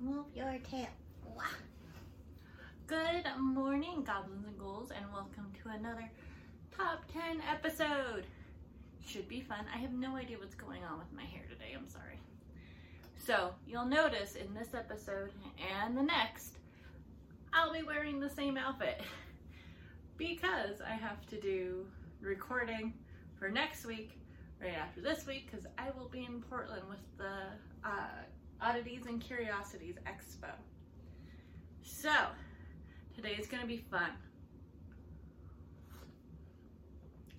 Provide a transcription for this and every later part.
Move your tail. Wah. Good morning, goblins and ghouls, and welcome to another top 10 episode. Should be fun. I have no idea what's going on with my hair today. I'm sorry. So, you'll notice in this episode and the next, I'll be wearing the same outfit because I have to do recording for next week right after this week because I will be in Portland with the uh, Oddities and Curiosities Expo. So, today is going to be fun.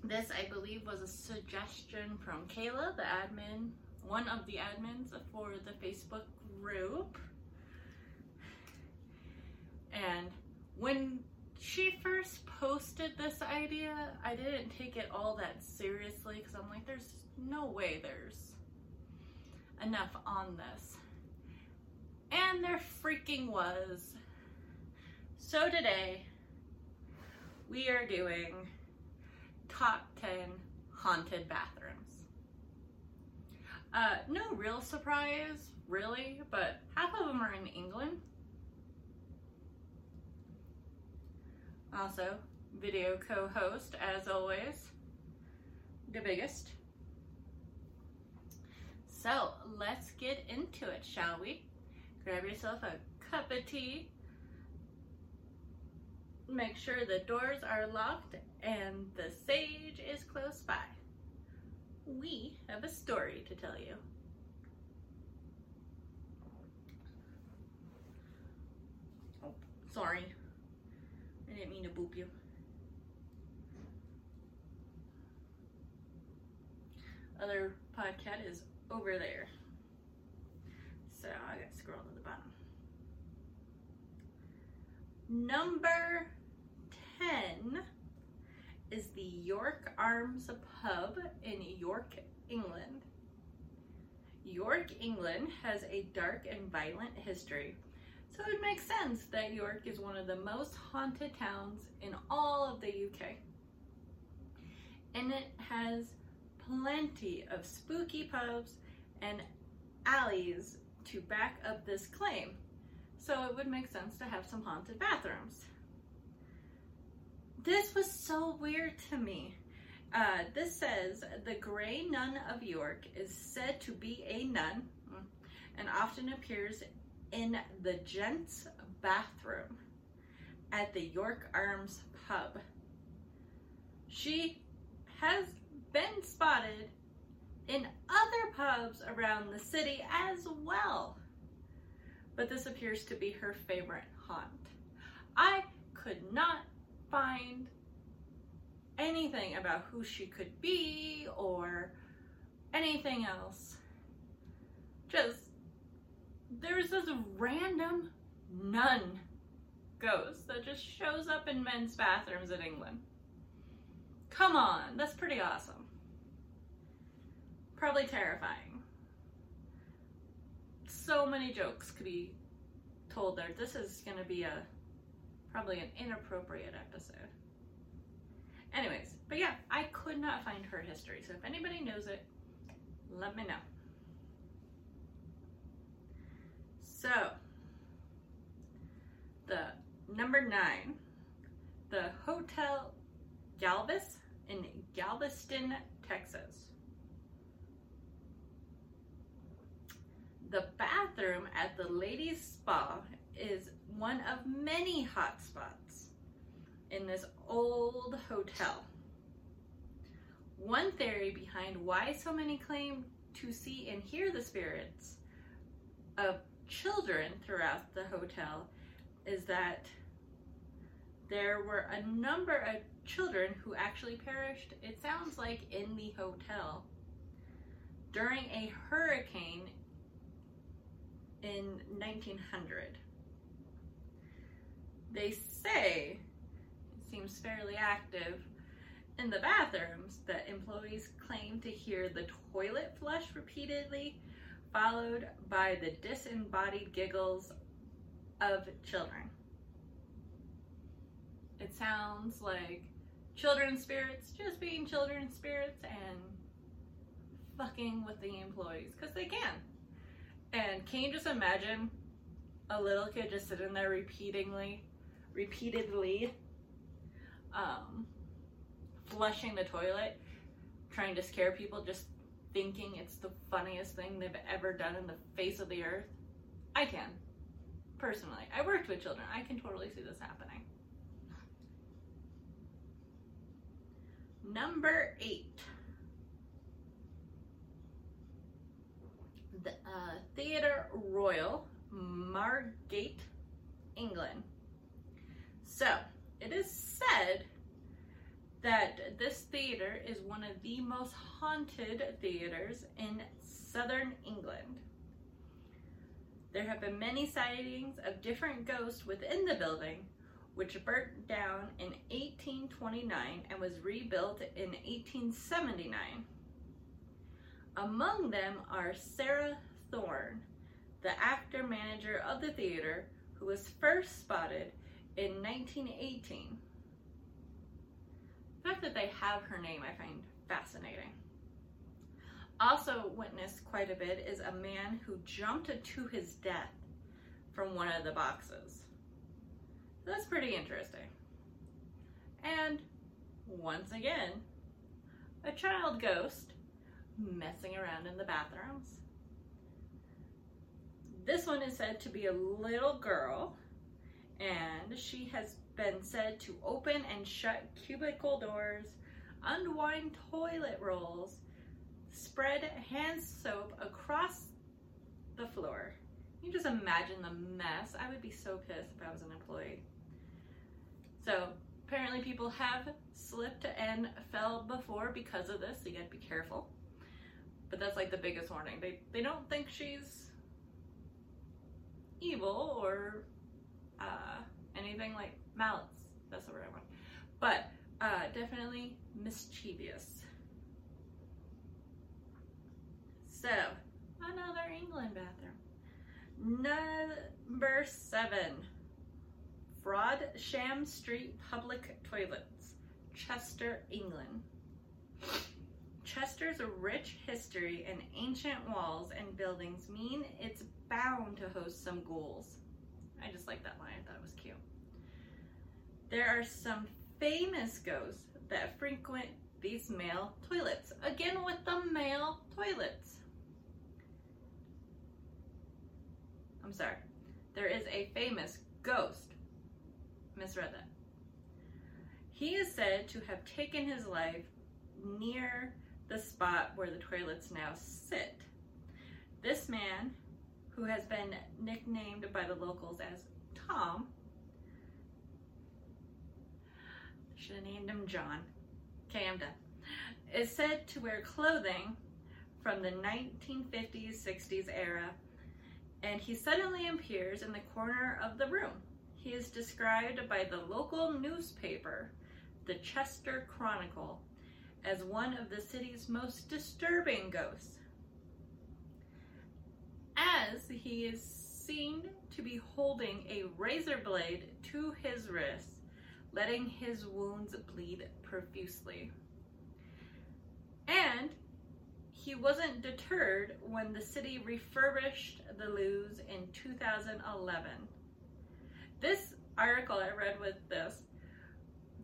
This, I believe, was a suggestion from Kayla, the admin, one of the admins for the Facebook group. And when she first posted this idea, I didn't take it all that seriously because I'm like, there's no way there's enough on this. And there freaking was. So today, we are doing top 10 haunted bathrooms. Uh, no real surprise, really, but half of them are in England. Also, video co-host, as always, the biggest. So, let's get into it, shall we? Grab yourself a cup of tea. Make sure the doors are locked and the sage is close by. We have a story to tell you. Oh, sorry. I didn't mean to boop you. Other podcast is over there. So I got to scroll to the bottom. Number 10 is the York Arms Pub in York, England. York, England has a dark and violent history, so it makes sense that York is one of the most haunted towns in all of the UK. And it has plenty of spooky pubs and alleys to back up this claim. So it would make sense to have some haunted bathrooms. This was so weird to me. Uh, this says the Grey Nun of York is said to be a nun and often appears in the gents' bathroom at the York Arms pub. She has been spotted in other pubs around the city as well. But this appears to be her favorite haunt. I could not find anything about who she could be or anything else. Just, there's this random nun ghost that just shows up in men's bathrooms in England. Come on, that's pretty awesome. Probably terrifying. So many jokes could be told there. This is going to be a probably an inappropriate episode. Anyways, but yeah, I could not find her history. So if anybody knows it, let me know. So, the number nine, the Hotel Galvez in Galveston, Texas. The bathroom at the ladies' spa is one of many hot spots in this old hotel. One theory behind why so many claim to see and hear the spirits of children throughout the hotel is that there were a number of children who actually perished, it sounds like, in the hotel during a hurricane in 1900. They say, it seems fairly active, in the bathrooms that employees claim to hear the toilet flush repeatedly, followed by the disembodied giggles of children. It sounds like children's spirits just being children's spirits and fucking with the employees because they can. And can you just imagine a little kid just sitting there repeatedly, repeatedly, um, flushing the toilet, trying to scare people, just thinking it's the funniest thing they've ever done in the face of the earth? I can. Personally. I worked with children. I can totally see this happening. Number eight. The uh, Theatre Royal, Margate, England. So, it is said that this theater is one of the most haunted theaters in southern England. There have been many sightings of different ghosts within the building, which burnt down in 1829 and was rebuilt in 1879. Among them are Sarah Thorne, the actor manager of the theater, who was first spotted in 1918. The fact that they have her name I find fascinating. Also witnessed quite a bit is a man who jumped to his death from one of the boxes. That's pretty interesting. And once again, a child ghost messing around in the bathrooms. This one is said to be a little girl, and she has been said to open and shut cubicle doors, unwind toilet rolls, spread hand soap across the floor. You just imagine the mess. I would be so pissed if I was an employee. So apparently people have slipped and fell before because of this, so you gotta be careful. But that's like the biggest warning. They they don't think she's evil or uh, anything like malice. That's the word I want. But uh, definitely mischievous. So, another England bathroom. Number seven. Frodsham Street Public Toilets, Chester, England. Chester's rich history and ancient walls and buildings mean it's bound to host some ghouls. I just like that line, I thought it was cute. There are some famous ghosts that frequent these male toilets. Again with the male toilets. I'm sorry. There is a famous ghost. Misread that. He is said to have taken his life near the spot where the toilets now sit. This man, who has been nicknamed by the locals as Tom, should have named him John. Okay, I'm done. Is said to wear clothing from the 1950s, 60s era, and he suddenly appears in the corner of the room. He is described by the local newspaper, the Chester Chronicle, as one of the city's most disturbing ghosts. As he is seen to be holding a razor blade to his wrist, letting his wounds bleed profusely. And he wasn't deterred when the city refurbished the loos in 2011. This article I read with this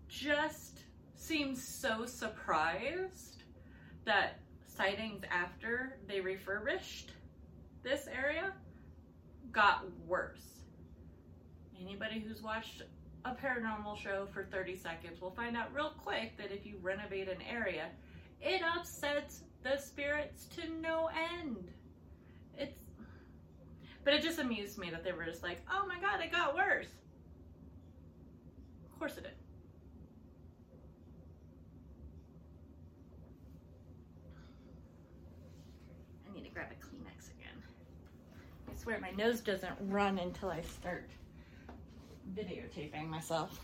just seems so surprised that sightings after they refurbished this area got worse. Anybody who's watched a paranormal show for 30 seconds will find out real quick that if you renovate an area, it upsets the spirits to no end. It's but it just amused me that they were just like, "Oh my god, it got worse." Of course it did. I need to grab a Kleenex again. I swear my nose doesn't run until I start videotaping myself.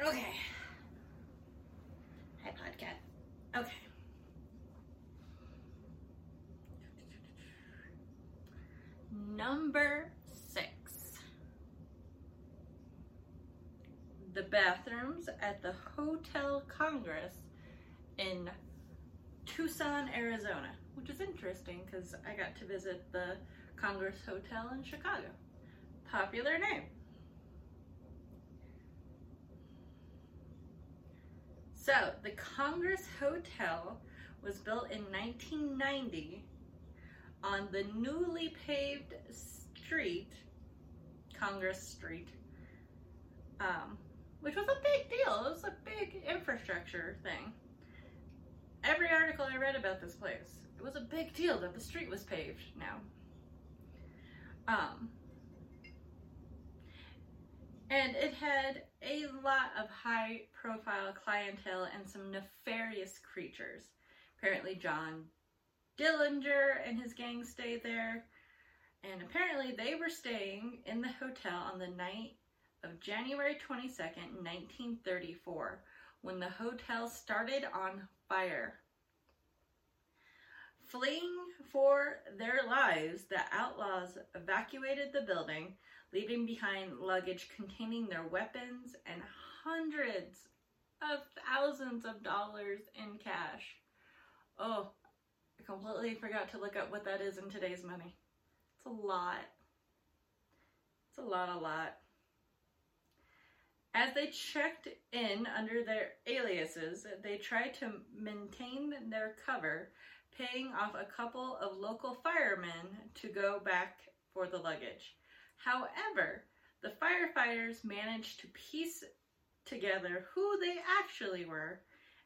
Okay. Hi, podcast. Okay. Number six. The bathrooms at the Hotel Congress in Tucson, Arizona. Which is interesting because I got to visit the Congress Hotel in Chicago. Popular name. So, the Congress Hotel was built in 1990 on the newly paved street, Congress Street, um, which was a big deal. It was a big infrastructure thing. Every article I read about this place, it was a big deal that the street was paved now. Um, and it had a lot of high profile clientele and some nefarious creatures. Apparently, John Dillinger and his gang stayed there. And apparently, they were staying in the hotel on the night of January 22nd, 1934, when the hotel started on fire. Fleeing for their lives, the outlaws evacuated the building, leaving behind luggage containing their weapons and hundreds of thousands of dollars in cash. Oh, I completely forgot to look up what that is in today's money. It's a lot. It's a lot, a lot. As they checked in under their aliases, they tried to maintain their cover, paying off a couple of local firemen to go back for the luggage. However, the firefighters managed to piece together who they actually were,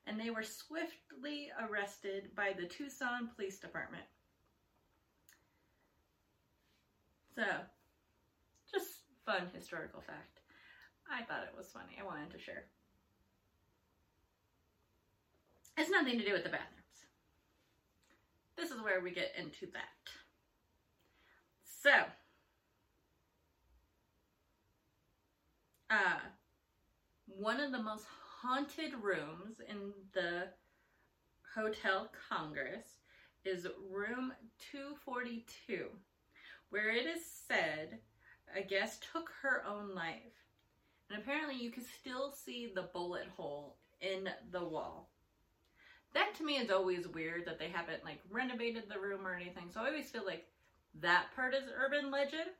and they were swiftly arrested by the Tucson Police Department. So, just fun historical fact. I thought it was funny. I wanted to share. It's nothing to do with the bathrooms. This is where we get into that. So, uh, one of the most haunted rooms in the Hotel Congress is room 242, where it is said a guest took her own life. And apparently, you can still see the bullet hole in the wall. That to me is always weird that they haven't like renovated the room or anything. So I always feel like that part is urban legend,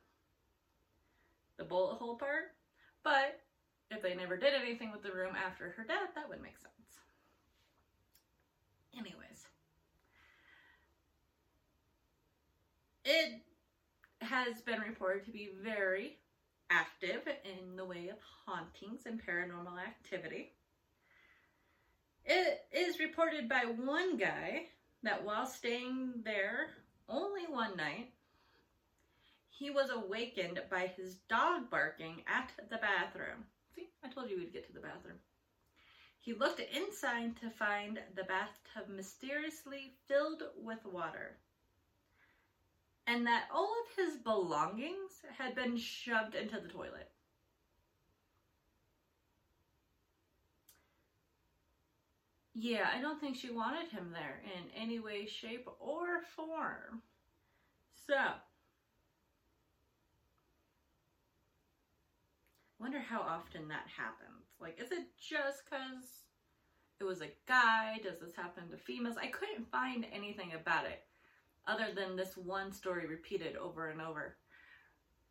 the bullet hole part. But if they never did anything with the room after her death, that would make sense. Anyways, it has been reported to be very active in the way of hauntings and paranormal activity. It is reported by one guy that while staying there only one night, he was awakened by his dog barking at the bathroom. See, I told you we'd get to the bathroom. He looked inside to find the bathtub mysteriously filled with water. And that all of his belongings had been shoved into the toilet. Yeah, I don't think she wanted him there in any way, shape, or form. So, wonder how often that happens. Like, is it just because it was a guy? Does this happen to females? I couldn't find anything about it other than this one story repeated over and over.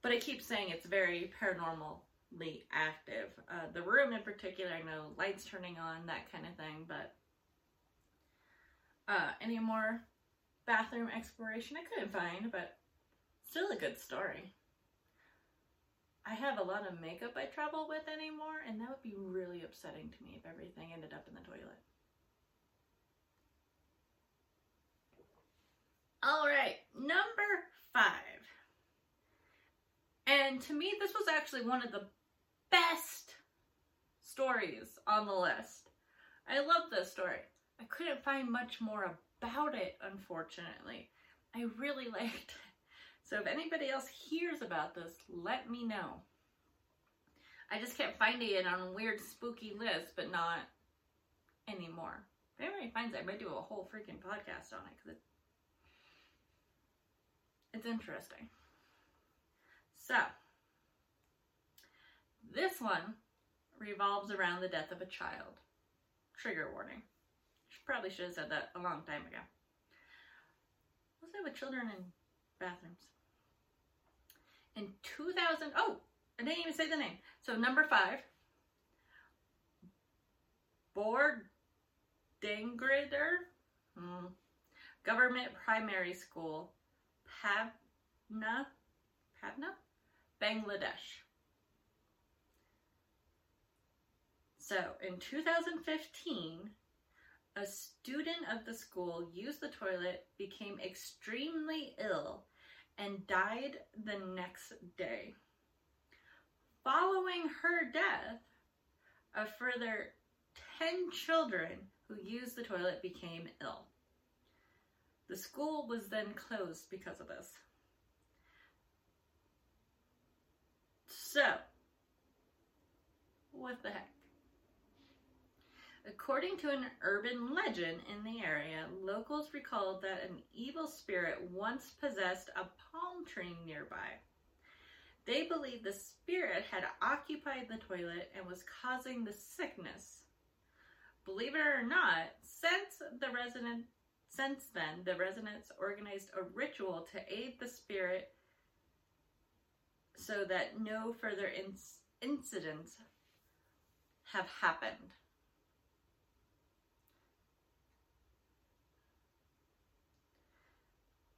But I keep saying it's very paranormally active. Uh, the room in particular, I know lights turning on, that kind of thing, but uh, any more bathroom exploration I couldn't find, but still a good story. I have a lot of makeup I travel with anymore, and that would be really upsetting to me if everything ended up in the toilet. All right, number five. And to me, this was actually one of the best stories on the list. I love this story. I couldn't find much more about it, unfortunately. I really liked it. So if anybody else hears about this, let me know. I just kept finding it on weird spooky lists, but not anymore. If anybody finds it, I might do a whole freaking podcast on it because it, it's interesting. So, this one revolves around the death of a child. Trigger warning. Probably should have said that a long time ago. mostly with children in bathrooms. In 2000, oh, I didn't even say the name. So number five, Bordengrider hmm, Government Primary School, Pabna, Pabna, Bangladesh. So in 2015, a student of the school used the toilet, became extremely ill, and died the next day. Following her death, a further 10 children who used the toilet became ill. The school was then closed because of this. So, what the heck? According to an urban legend in the area, locals recalled that an evil spirit once possessed a palm tree nearby. They believed the spirit had occupied the toilet and was causing the sickness. Believe it or not, since the resident since then, the residents organized a ritual to aid the spirit so that no further incidents have happened.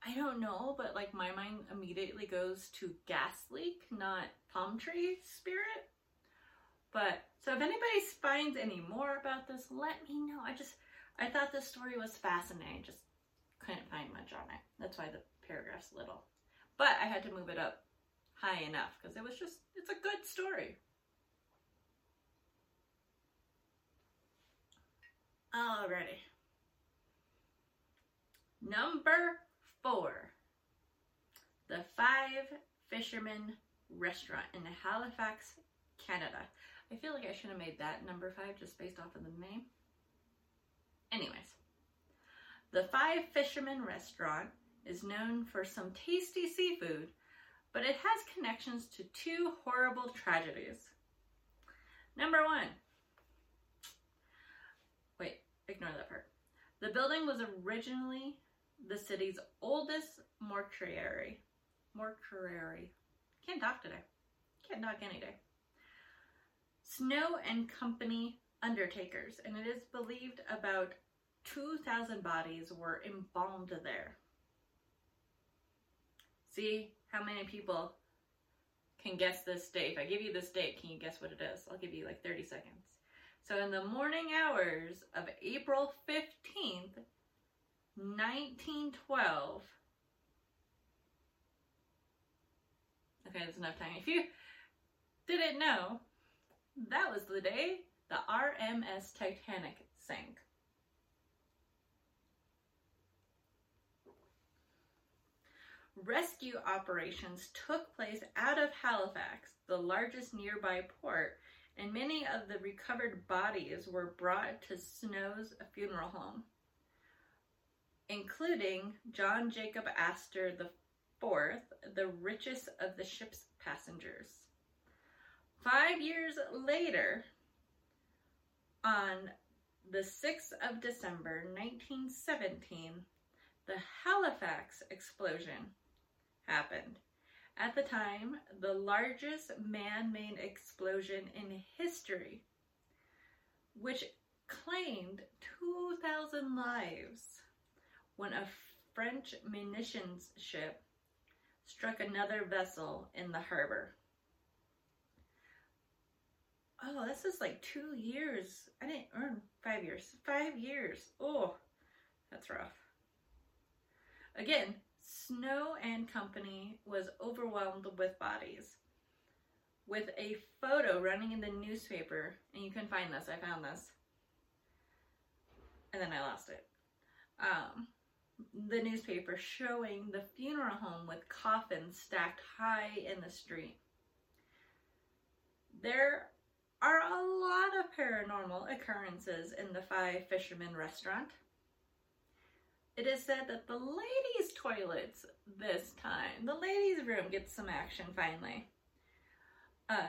I don't know, but like my mind immediately goes to gas leak, not palm tree spirit. But so if anybody finds any more about this, let me know. I just I thought this story was fascinating. Just couldn't find much on it. That's why the paragraph's little. But I had to move it up high enough because it was just it's a good story. Alrighty. Number four. The Five Fishermen Restaurant in Halifax, Canada. I feel like I should have made that number five just based off of the name. Anyways, the Five Fishermen Restaurant is known for some tasty seafood, but it has connections to two horrible tragedies. Number one. Wait, ignore that part. The building was originally the city's oldest mortuary. Mortuary. Can't talk today. Can't talk any day. Snow and Company undertakers, and it is believed about 2,000 bodies were embalmed there. See how many people can guess this date. If I give you this date, can you guess what it is? I'll give you like 30 seconds. So in the morning hours of April 15th, 1912, okay, that's enough time. If you didn't know, that was the day the RMS Titanic sank. Rescue operations took place out of Halifax, the largest nearby port, and many of the recovered bodies were brought to Snow's funeral home, including John Jacob Astor IV, the richest of the ship's passengers. Five years later, on the 6th of December 1917, the Halifax explosion happened. At the time, the largest man made explosion in history, which claimed 2,000 lives when a French munitions ship struck another vessel in the harbor. Oh, this is like two years. I didn't earn five years. Five years. Oh, that's rough. Again, Snow and Company was overwhelmed with bodies. With a photo running in the newspaper, and you can find this, I found this. And then I lost it. Um, the newspaper showing the funeral home with coffins stacked high in the street. There are a lot of paranormal occurrences in the Five Fishermen restaurant. It is said that the ladies' toilets this time, the ladies' room gets some action finally. Uh,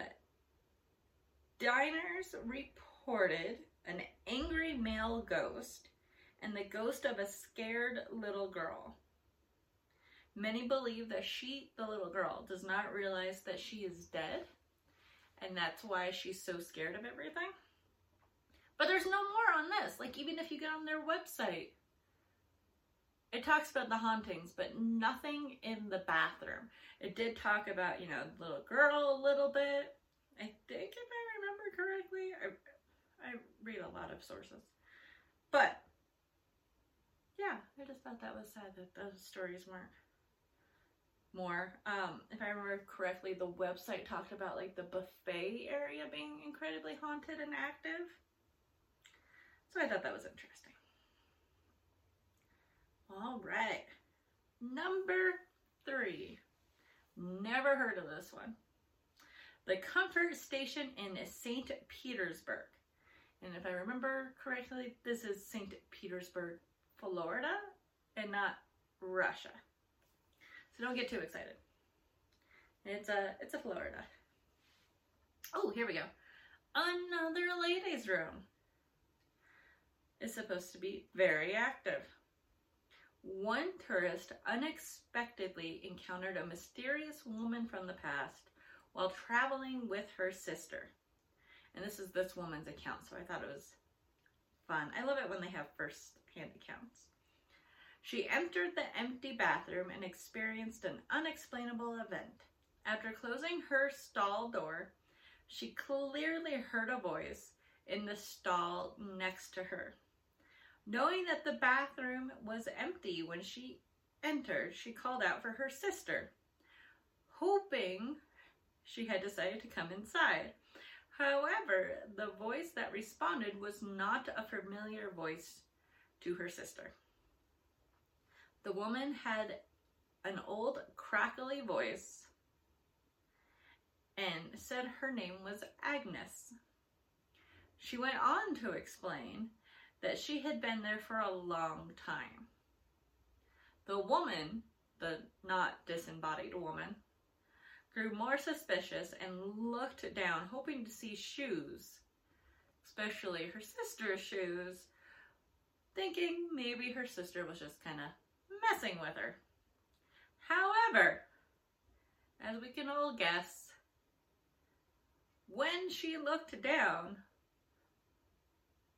diners reported an angry male ghost and the ghost of a scared little girl. Many believe that she, the little girl, does not realize that she is dead, and that's why she's so scared of everything. But there's no more on this. Like, even if you get on their website, it talks about the hauntings, but nothing in the bathroom. It did talk about, you know, the little girl a little bit. I think, if I remember correctly, I, I read a lot of sources. But, yeah, I just thought that was sad that those stories weren't more. Um, if I remember correctly, the website talked about like the buffet area being incredibly haunted and active. So I thought that was interesting. All right. Number three. Never heard of this one. The Comfort Station in St. Petersburg. And if I remember correctly, this is St. Petersburg, Florida, and not Russia. So don't get too excited. It's a it's a Florida. Oh, here we go. Another ladies' room. Is supposed to be very active. One tourist unexpectedly encountered a mysterious woman from the past while traveling with her sister. And this is this woman's account, so I thought it was fun. I love it when they have first hand accounts. She entered the empty bathroom and experienced an unexplainable event. After closing her stall door, she clearly heard a voice in the stall next to her. Knowing that the bathroom was empty when she entered, she called out for her sister, hoping she had decided to come inside. However, the voice that responded was not a familiar voice to her sister. The woman had an old, crackly voice and said her name was Agnes. She went on to explain that she had been there for a long time. The woman, the not disembodied woman, grew more suspicious and looked down, hoping to see shoes, especially her sister's shoes, thinking maybe her sister was just kind of messing with her. However, as we can all guess, when she looked down,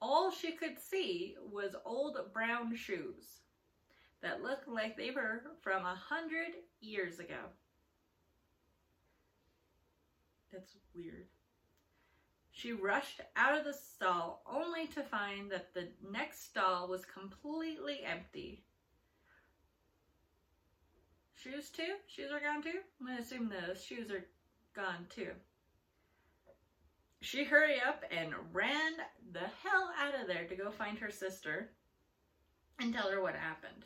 all she could see was old brown shoes that looked like they were from a hundred years ago. That's weird. She rushed out of the stall only to find that the next stall was completely empty. Shoes too? Shoes are gone too? I'm gonna assume those shoes are gone too. She hurried up and ran the hell out of there to go find her sister and tell her what happened.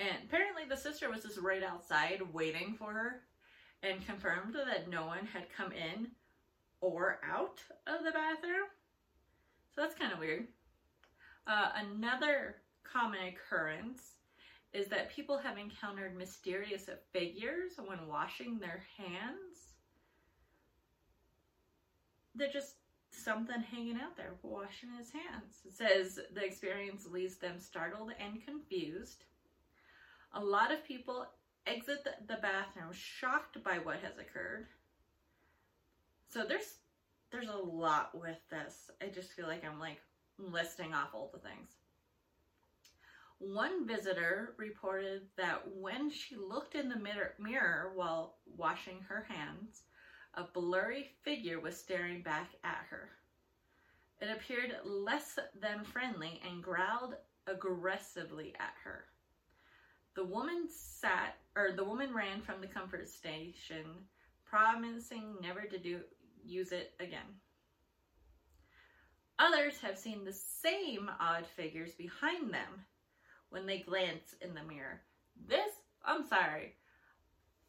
And apparently, the sister was just right outside waiting for her and confirmed that no one had come in or out of the bathroom. So that's kind of weird. Uh, another common occurrence is that people have encountered mysterious figures when washing their hands they're just something hanging out there washing his hands. It says the experience leaves them startled and confused. A lot of people exit the bathroom shocked by what has occurred. So there's there's a lot with this. I just feel like I'm like listing off all the things. One visitor reported that when she looked in the mirror, while washing her hands, a blurry figure was staring back at her. It appeared less than friendly and growled aggressively at her. The woman sat, or the woman ran from the comfort station, promising never to do use it again. Others have seen the same odd figures behind them when they glance in the mirror. This, I'm sorry,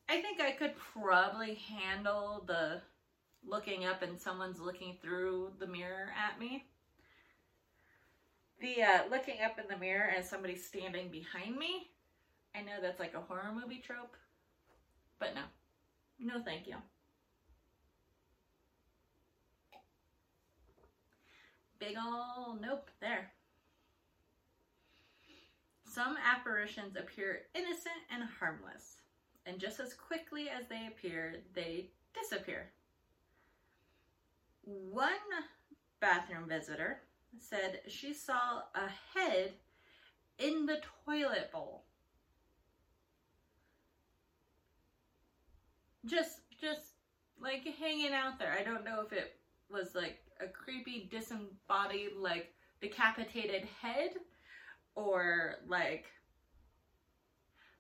I think I could probably handle the looking up and someone's looking through the mirror at me. The uh, looking up in the mirror as somebody's standing behind me, I know that's like a horror movie trope, but no. No, thank you. Big ol' nope there. Some apparitions appear innocent and harmless, and just as quickly as they appear, they disappear. One bathroom visitor said she saw a head in the toilet bowl. Just just like hanging out there. I don't know if it was like a creepy disembodied like decapitated head or like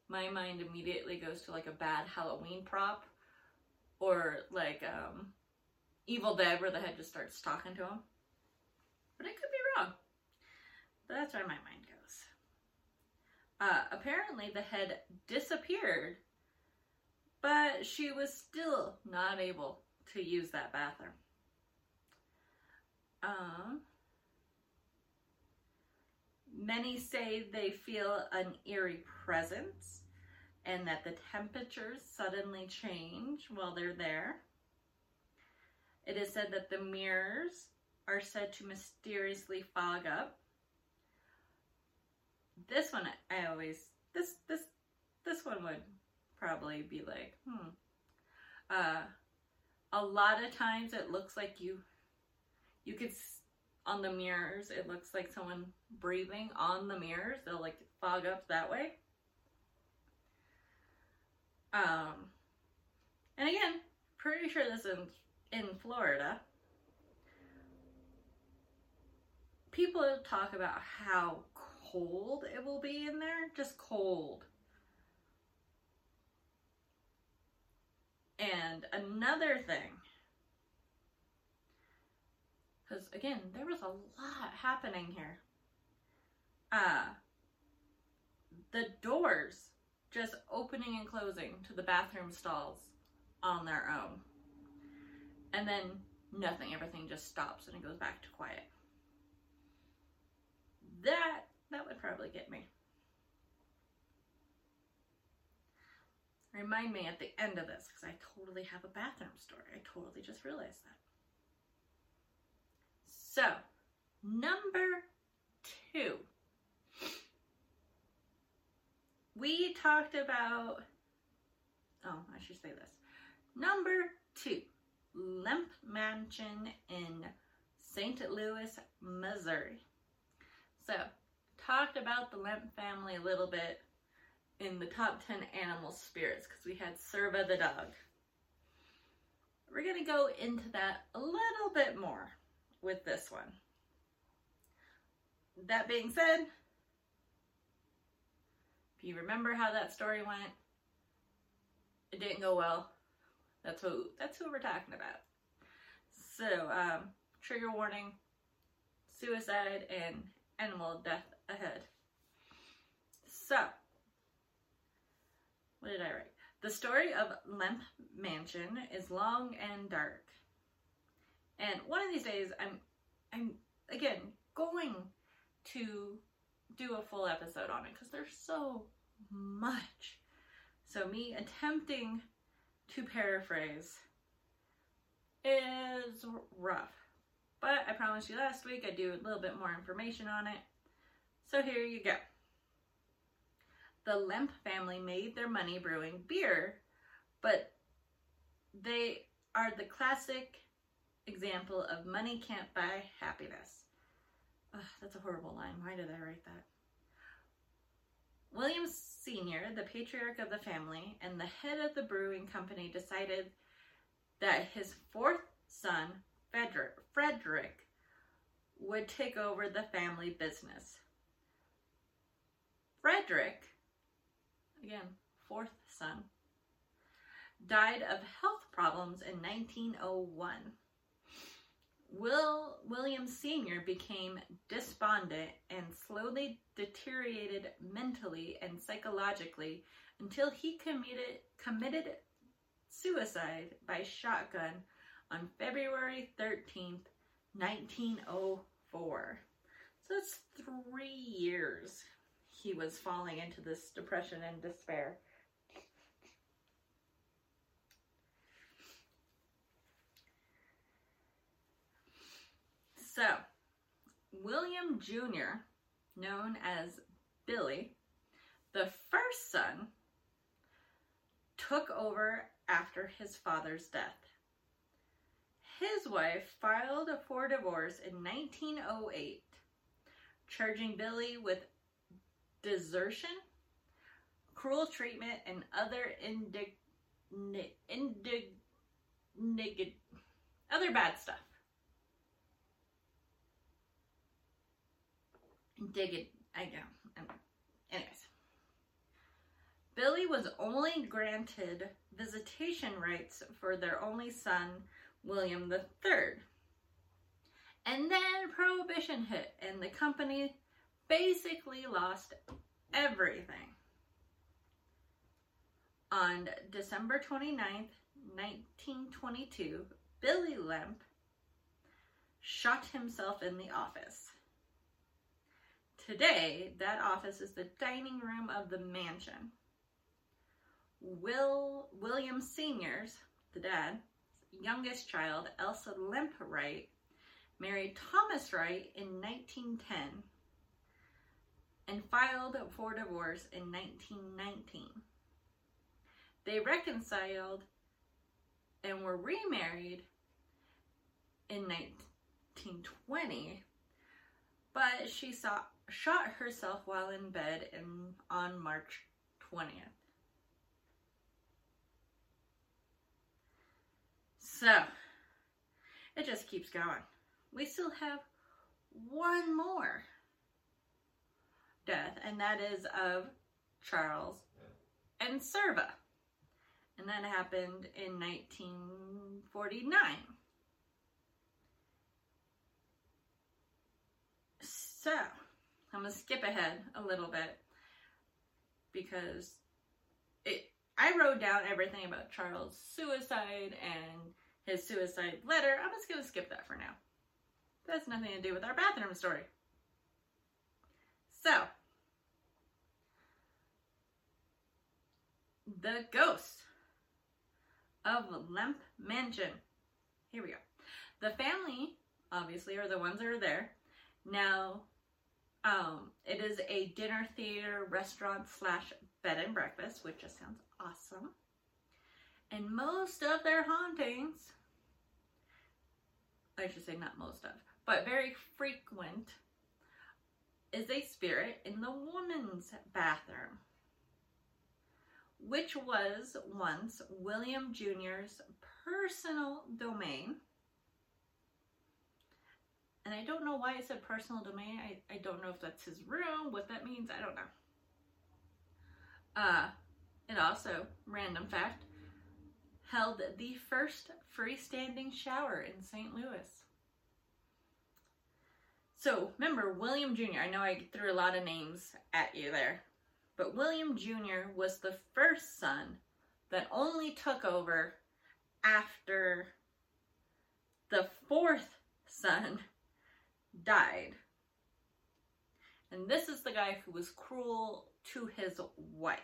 my mind immediately goes to like a bad Halloween prop or like um Evil Dead where the head just starts talking to him. But I could be wrong. But that's where my mind goes. Uh, apparently the head disappeared, but she was still not able to use that bathroom. Um, many say they feel an eerie presence and that the temperatures suddenly change while they're there. It is said that the mirrors are said to mysteriously fog up. This one I always this this this one would probably be like, hmm. Uh a lot of times it looks like you you could on the mirrors it looks like someone breathing on the mirrors. They'll like fog up that way. Um and again pretty sure this is in, in florida. People talk about how cold it will be in there just cold. And another thing because again, there was a lot happening here. Uh, the doors just opening and closing to the bathroom stalls on their own. And then nothing, everything just stops and it goes back to quiet. That that would probably get me. Remind me at the end of this because I totally have a bathroom story. I totally just realized that. So, number two. We talked about, oh, I should say this. Number two, Lemp Mansion in St. Louis, Missouri. So, talked about the Lemp family a little bit in the top 10 animal spirits because we had Serva the dog. We're going to go into that a little bit more with this one. That being said, if you remember how that story went, it didn't go well. That's who that's who we're talking about. So, um, trigger warning, suicide and animal death ahead. So, what did I write? The story of Lemp Mansion is long and dark. And one of these days, I'm, I'm again going to do a full episode on it because there's so much. So me attempting to paraphrase is rough. But I promised you last week I'd do a little bit more information on it. So here you go. The Lemp family made their money brewing beer, but they are the classic example of money can't buy happiness. Ugh, that's a horrible line. Why did I write that? William Sr., the patriarch of the family and the head of the brewing company, decided that his fourth son, Frederick, Frederick would take over the family business. Frederick, again, fourth son, died of health problems in 1901. Will William Sr. became despondent and slowly deteriorated mentally and psychologically until he committed, committed suicide by shotgun on February 13th, 1904. So it's three years he was falling into this depression and despair. So, William Jr., known as Billy, The first son took over after his father's death. His wife filed for divorce in 1908, charging Billy with desertion, cruel treatment, and other indig- indig- other bad stuff. Indig- I know. Um, anyways. Billy was only granted visitation rights for their only son, William III. And then Prohibition hit, and the company basically lost everything. On December 29th, 1922, Billy Lemp shot himself in the office. Today, that office is the dining room of the mansion. Will William Sr.'s, the dad, youngest child, Elsa Lemp Wright, married Thomas Wright in 1910 and filed for divorce in 1919. They reconciled and were remarried in 1920, but she saw, shot herself while in bed in, on March 20th. So, it just keeps going. We still have one more death, and that is of Charles and Serva. And that happened in 1949. So, I'm to skip ahead a little bit because it I wrote down everything about Charles' suicide and his suicide letter. I'm just to skip that for now. That's nothing to do with our bathroom story. So, the ghost of Lemp Mansion. Here we go. The family, obviously, are the ones that are there. Now, um, it is a dinner theater, restaurant slash bed and breakfast, which just sounds awesome. And most of their hauntings, I should say not most of, but very frequent, is a spirit in the woman's bathroom, which was once William Jr.'s personal domain. And I don't know why it said personal domain. I, I don't know if that's his room, what that means, I don't know. Uh, it also, random fact, held the first freestanding shower in St. Louis. So remember, William Jr., I know I threw a lot of names at you there, but William Jr. was the first son that only took over after the fourth son died. And this is the guy who was cruel to his wife,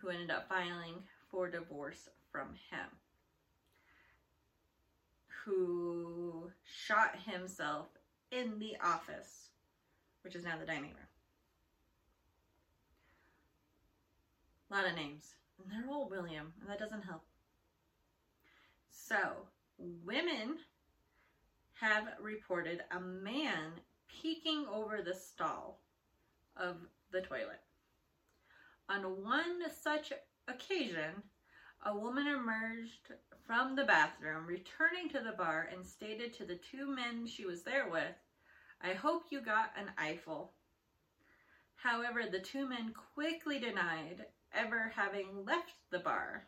who ended up filing for divorce from him, who shot himself in the office, which is now the dining room. A lot of names, and they're all William, and that doesn't help. So, women have reported a man peeking over the stall of the toilet. On one such occasion, a woman emerged from the bathroom, returning to the bar, and stated to the two men she was there with, I hope you got an eyeful. However, the two men quickly denied ever having left the bar,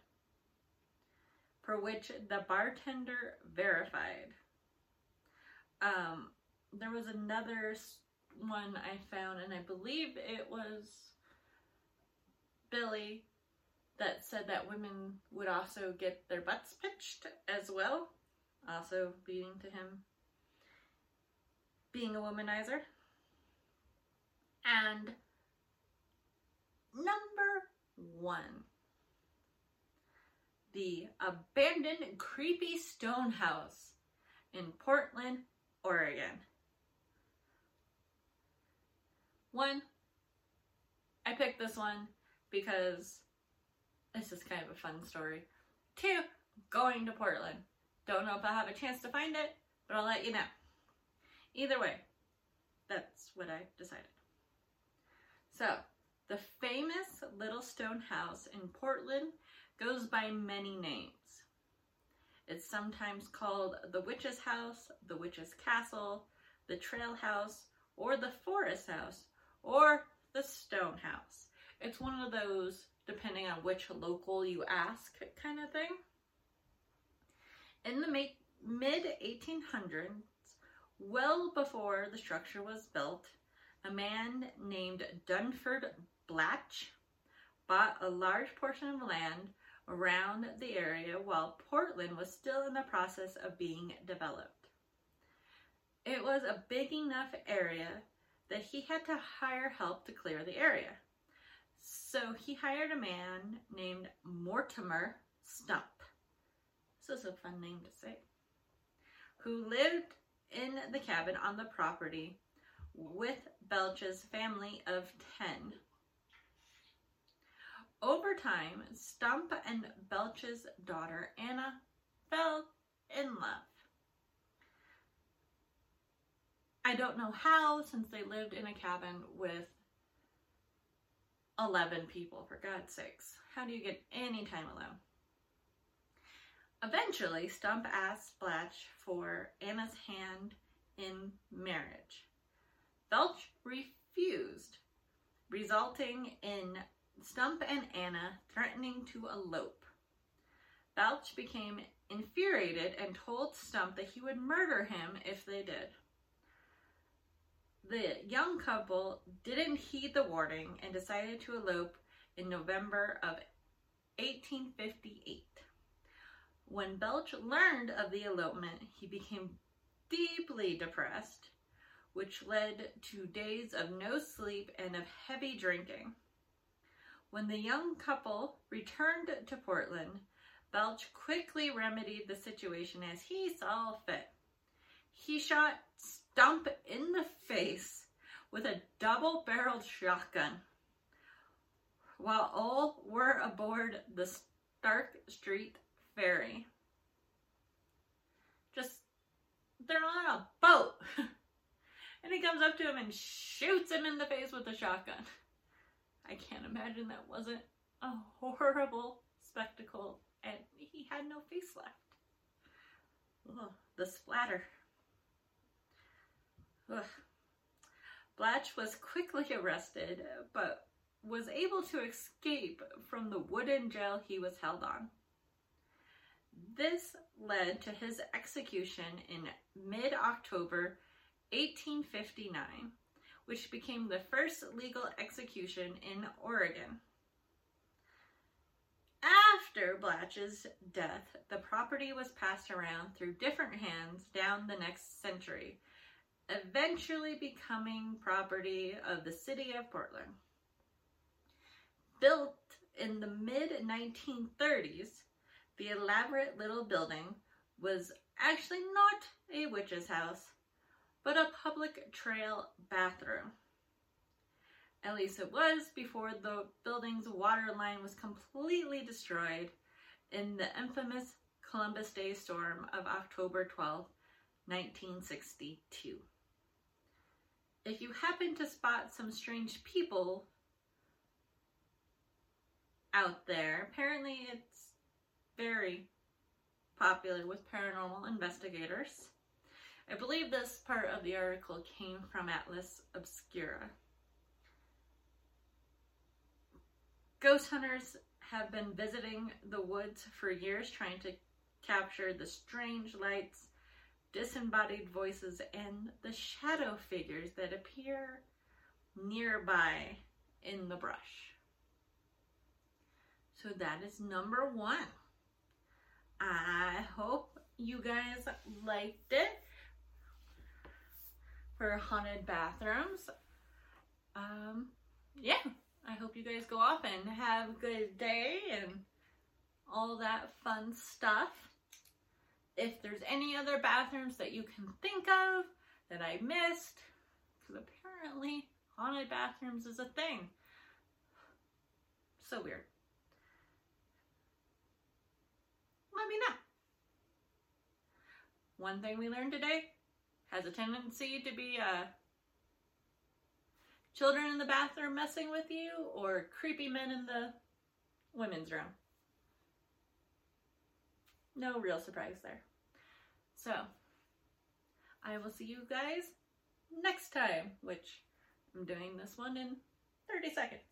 for which the bartender verified. Um, there was another one I found, and I believe it was Billy that said that women would also get their butts pitched as well, also leading to him being a womanizer. And number one, the abandoned creepy stone house in Portland, Oregon. One, I picked this one because it's just kind of a fun story. Two, going to Portland. Don't know if I'll have a chance to find it, but I'll let you know. Either way, that's what I decided. So, the famous Little Stone House in Portland goes by many names. It's sometimes called the Witch's House, the Witch's Castle, the Trail House, or the Forest House, or the Stone House. It's one of those, depending on which local you ask, kind of thing. In the mid 1800s, well before the structure was built, a man named Dunford Blatch bought a large portion of land around the area while Portland was still in the process of being developed. It was a big enough area that he had to hire help to clear the area. So he hired a man named Mortimer Stump. This is a fun name to say. Who lived in the cabin on the property with Balch's family of 10. Over time, Stump and Balch's daughter Anna fell in love. I don't know how, since they lived in a cabin with 11 people, for God's sakes. How do you get any time alone? Eventually, Stump asked Blatch for Anna's hand in marriage. Balch refused, resulting in Stump and Anna threatening to elope. Balch became infuriated and told Stump that he would murder him if they did. The young couple didn't heed the warning and decided to elope in November of 1858. When Balch learned of the elopement, he became deeply depressed, which led to days of no sleep and of heavy drinking. When the young couple returned to Portland, Balch quickly remedied the situation as he saw fit. He shot Stump in the face with a double barreled shotgun while all were aboard the Stark Street ferry. Just, they're on a boat. and he comes up to him and shoots him in the face with a shotgun. I can't imagine that wasn't a horrible spectacle and he had no face left. Ugh, the splatter. Ugh. Blatch was quickly arrested, but was able to escape from the wooden jail he was held on. This led to his execution in mid October 1859, which became the first legal execution in Oregon. After Blatch's death, the property was passed around through different hands down the next century, eventually becoming property of the city of Portland. Built in the mid 1930s, the elaborate little building was actually not a witch's house, but a public trail bathroom. At least it was before the building's water line was completely destroyed in the infamous Columbus Day storm of October 12, 1962. If you happen to spot some strange people out there, apparently it's very popular with paranormal investigators. I believe this part of the article came from Atlas Obscura. Ghost hunters have been visiting the woods for years trying to capture the strange lights, disembodied voices, and the shadow figures that appear nearby in the brush. So that is number one. I hope you guys liked it for haunted bathrooms. Um, yeah, I hope you guys go off and have a good day and all that fun stuff. If there's any other bathrooms that you can think of that I missed, because apparently haunted bathrooms is a thing. So weird. Let me know. One thing we learned today has a tendency to be uh, children in the bathroom messing with you or creepy men in the women's room. No real surprise there. So, I will see you guys next time, which I'm doing this one in 30 seconds.